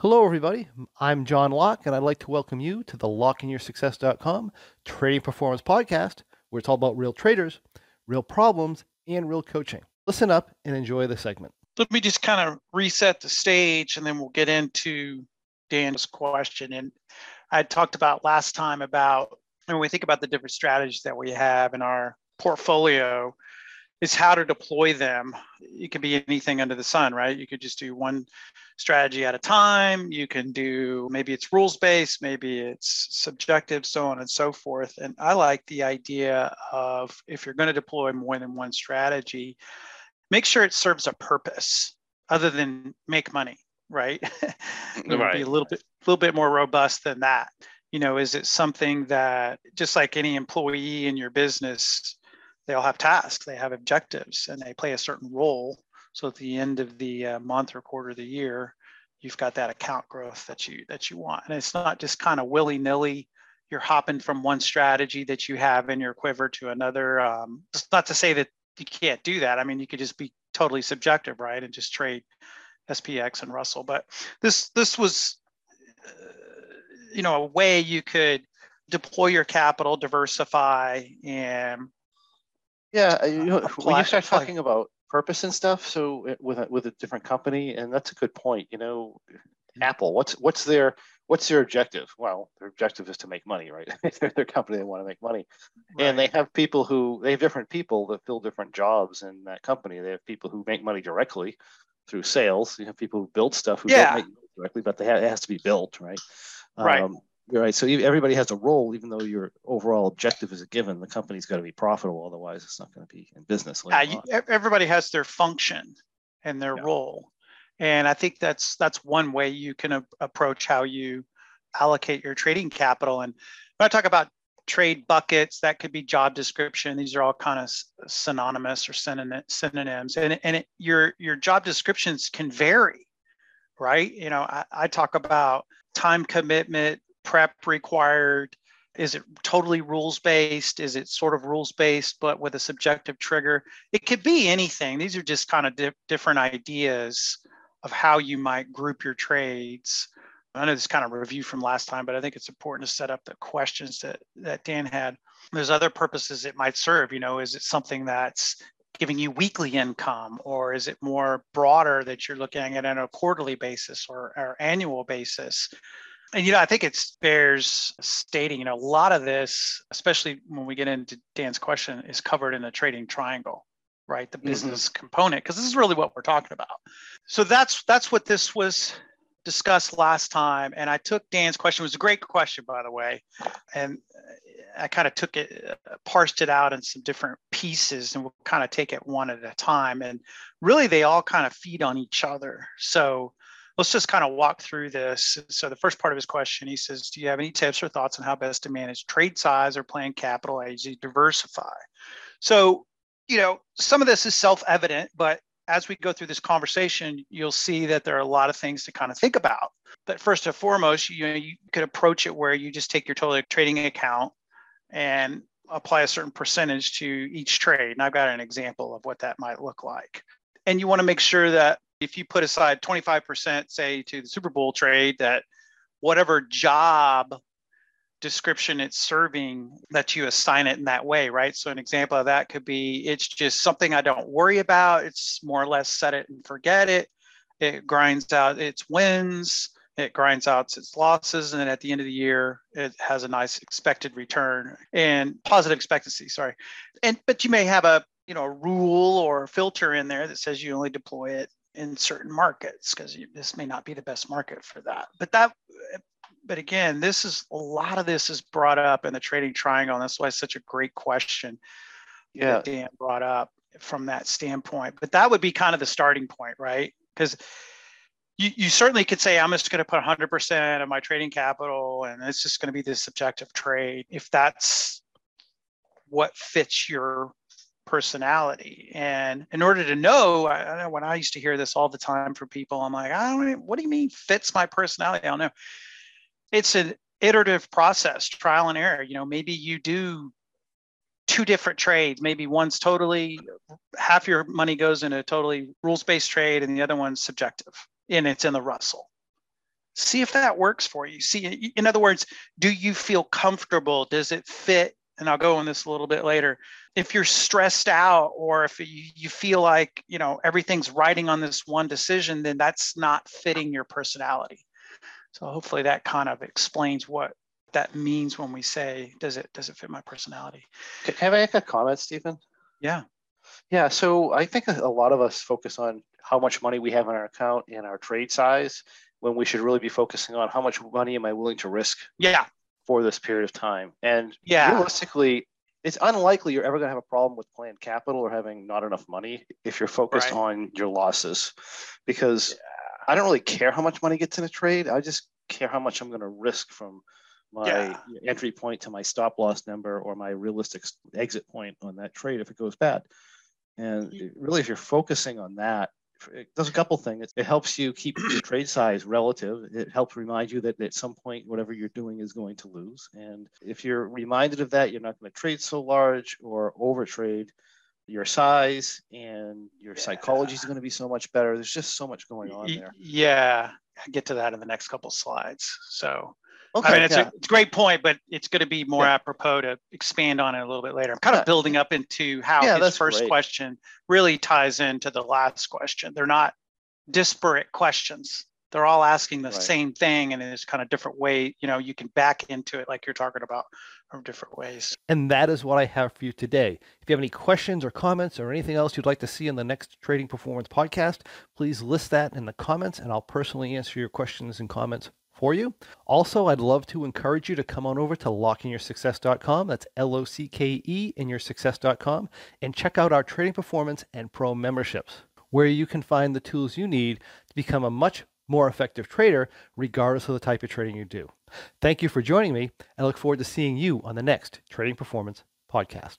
Hello, everybody. I'm John Locke, and I'd like to welcome you to the LockeInYourSuccess.com Trading Performance Podcast, where it's all about real traders, real problems, and real coaching. Listen up and enjoy the segment. Let me just kind of reset the stage, and then we'll get into Dan's question. And I talked about last time about when we think about the different strategies that we have in our portfolio is how to deploy them. It can be anything under the sun, right? You could just do one strategy at a time. You can do maybe it's rules based, maybe it's subjective, so on and so forth. And I like the idea of if you're going to deploy more than one strategy, make sure it serves a purpose other than make money, right? it right. be a little bit, a little bit more robust than that. You know, is it something that just like any employee in your business, they all have tasks, they have objectives, and they play a certain role. So at the end of the uh, month or quarter of the year, you've got that account growth that you that you want, and it's not just kind of willy nilly. You're hopping from one strategy that you have in your quiver to another. Um, it's not to say that you can't do that. I mean, you could just be totally subjective, right, and just trade SPX and Russell. But this this was, uh, you know, a way you could deploy your capital, diversify, and yeah, you know, when you start talking about purpose and stuff, so eh, with a, with a different company, and that's a good point. You know, Apple, what's what's their what's their objective? Well, their objective is to make money, right? they're their company; they want to make money, right. and they have people who they have different people that fill different jobs in that company. They have people who make money directly through sales. You have people who build stuff who yeah. don't make money directly, but they have, it has to be built, right? Right. Um, right. So everybody has a role, even though your overall objective is a given. The company's got to be profitable, otherwise it's not going to be in business. Yeah, you, everybody has their function and their yeah. role, and I think that's that's one way you can a- approach how you allocate your trading capital. And when I talk about trade buckets, that could be job description. These are all kind of synonymous or synonyms, and and it, your your job descriptions can vary, right? You know, I, I talk about time commitment prep required? Is it totally rules based? Is it sort of rules based, but with a subjective trigger? It could be anything. These are just kind of di- different ideas of how you might group your trades. I know this kind of review from last time, but I think it's important to set up the questions that, that Dan had. There's other purposes it might serve. You know, is it something that's giving you weekly income, or is it more broader that you're looking at on a quarterly basis or, or annual basis? And you know, I think it bears stating, you know, a lot of this, especially when we get into Dan's question, is covered in the trading triangle, right? The mm-hmm. business mm-hmm. component, because this is really what we're talking about. So that's that's what this was discussed last time. And I took Dan's question, it was a great question, by the way. And I kind of took it, uh, parsed it out in some different pieces, and we'll kind of take it one at a time. And really, they all kind of feed on each other. So let's just kind of walk through this. So the first part of his question, he says, do you have any tips or thoughts on how best to manage trade size or plan capital as you diversify? So, you know, some of this is self-evident, but as we go through this conversation, you'll see that there are a lot of things to kind of think about. But first and foremost, you know, you could approach it where you just take your total trading account and apply a certain percentage to each trade. And I've got an example of what that might look like. And you want to make sure that if you put aside 25%, say to the Super Bowl trade, that whatever job description it's serving that you assign it in that way, right? So an example of that could be it's just something I don't worry about. It's more or less set it and forget it. It grinds out its wins, it grinds out its losses, and then at the end of the year, it has a nice expected return and positive expectancy. Sorry, and but you may have a you know a rule or a filter in there that says you only deploy it in certain markets because this may not be the best market for that. But that, but again, this is a lot of this is brought up in the trading triangle, and that's why it's such a great question. Yeah, that Dan brought up from that standpoint. But that would be kind of the starting point, right? Because you, you certainly could say I'm just going to put 100% of my trading capital, and it's just going to be this subjective trade. If that's what fits your personality. And in order to know, I, I, know when I used to hear this all the time from people, I'm like, I don't. What do you mean fits my personality? I don't know. It's an iterative process, trial and error. You know, maybe you do two different trades. Maybe one's totally half your money goes in a totally rules based trade, and the other one's subjective, and it's in the Russell. see if that works for you. See, in other words, do you feel comfortable? Does it fit? And I'll go on this a little bit later. If you're stressed out or if you, you feel like, you know, everything's riding on this one decision, then that's not fitting your personality. So hopefully that kind of explains what that means when we say, does it does it fit my personality? Can I make a comment, Stephen? Yeah. Yeah. So I think a lot of us focus on how much money we have in our account and our trade size when we should really be focusing on how much money am I willing to risk yeah. for this period of time. And yeah. realistically, it's unlikely you're ever going to have a problem with planned capital or having not enough money if you're focused right. on your losses because yeah. I don't really care how much money gets in a trade. I just care how much I'm going to risk from my yeah. entry point to my stop loss number or my realistic exit point on that trade if it goes bad. And mm-hmm. really, if you're focusing on that, it does a couple things. It helps you keep your trade size relative. It helps remind you that at some point, whatever you're doing is going to lose. And if you're reminded of that, you're not going to trade so large or overtrade your size and your yeah. psychology is going to be so much better. There's just so much going on there. Yeah. I get to that in the next couple slides. So Okay, I mean, it's, yeah. a, it's, a, great point, but it's going to be more yeah. apropos to expand on it a little bit later. I'm kind of building up into how yeah, his first great. question really ties into the last question. They're not disparate questions. They're all asking the right. same thing, and it's kind of different way. You know, you can back into it like you're talking about from different ways. And that is what I have for you today. If you have any questions or comments or anything else you'd like to see in the next Trading Performance podcast, please list that in the comments, and I'll personally answer your questions and comments for you. Also, I'd love to encourage you to come on over to lockeinyoursuccess.com. That's L O C K E in your success.com and check out our trading performance and pro memberships, where you can find the tools you need to become a much more effective trader, regardless of the type of trading you do. Thank you for joining me. I look forward to seeing you on the next Trading Performance podcast.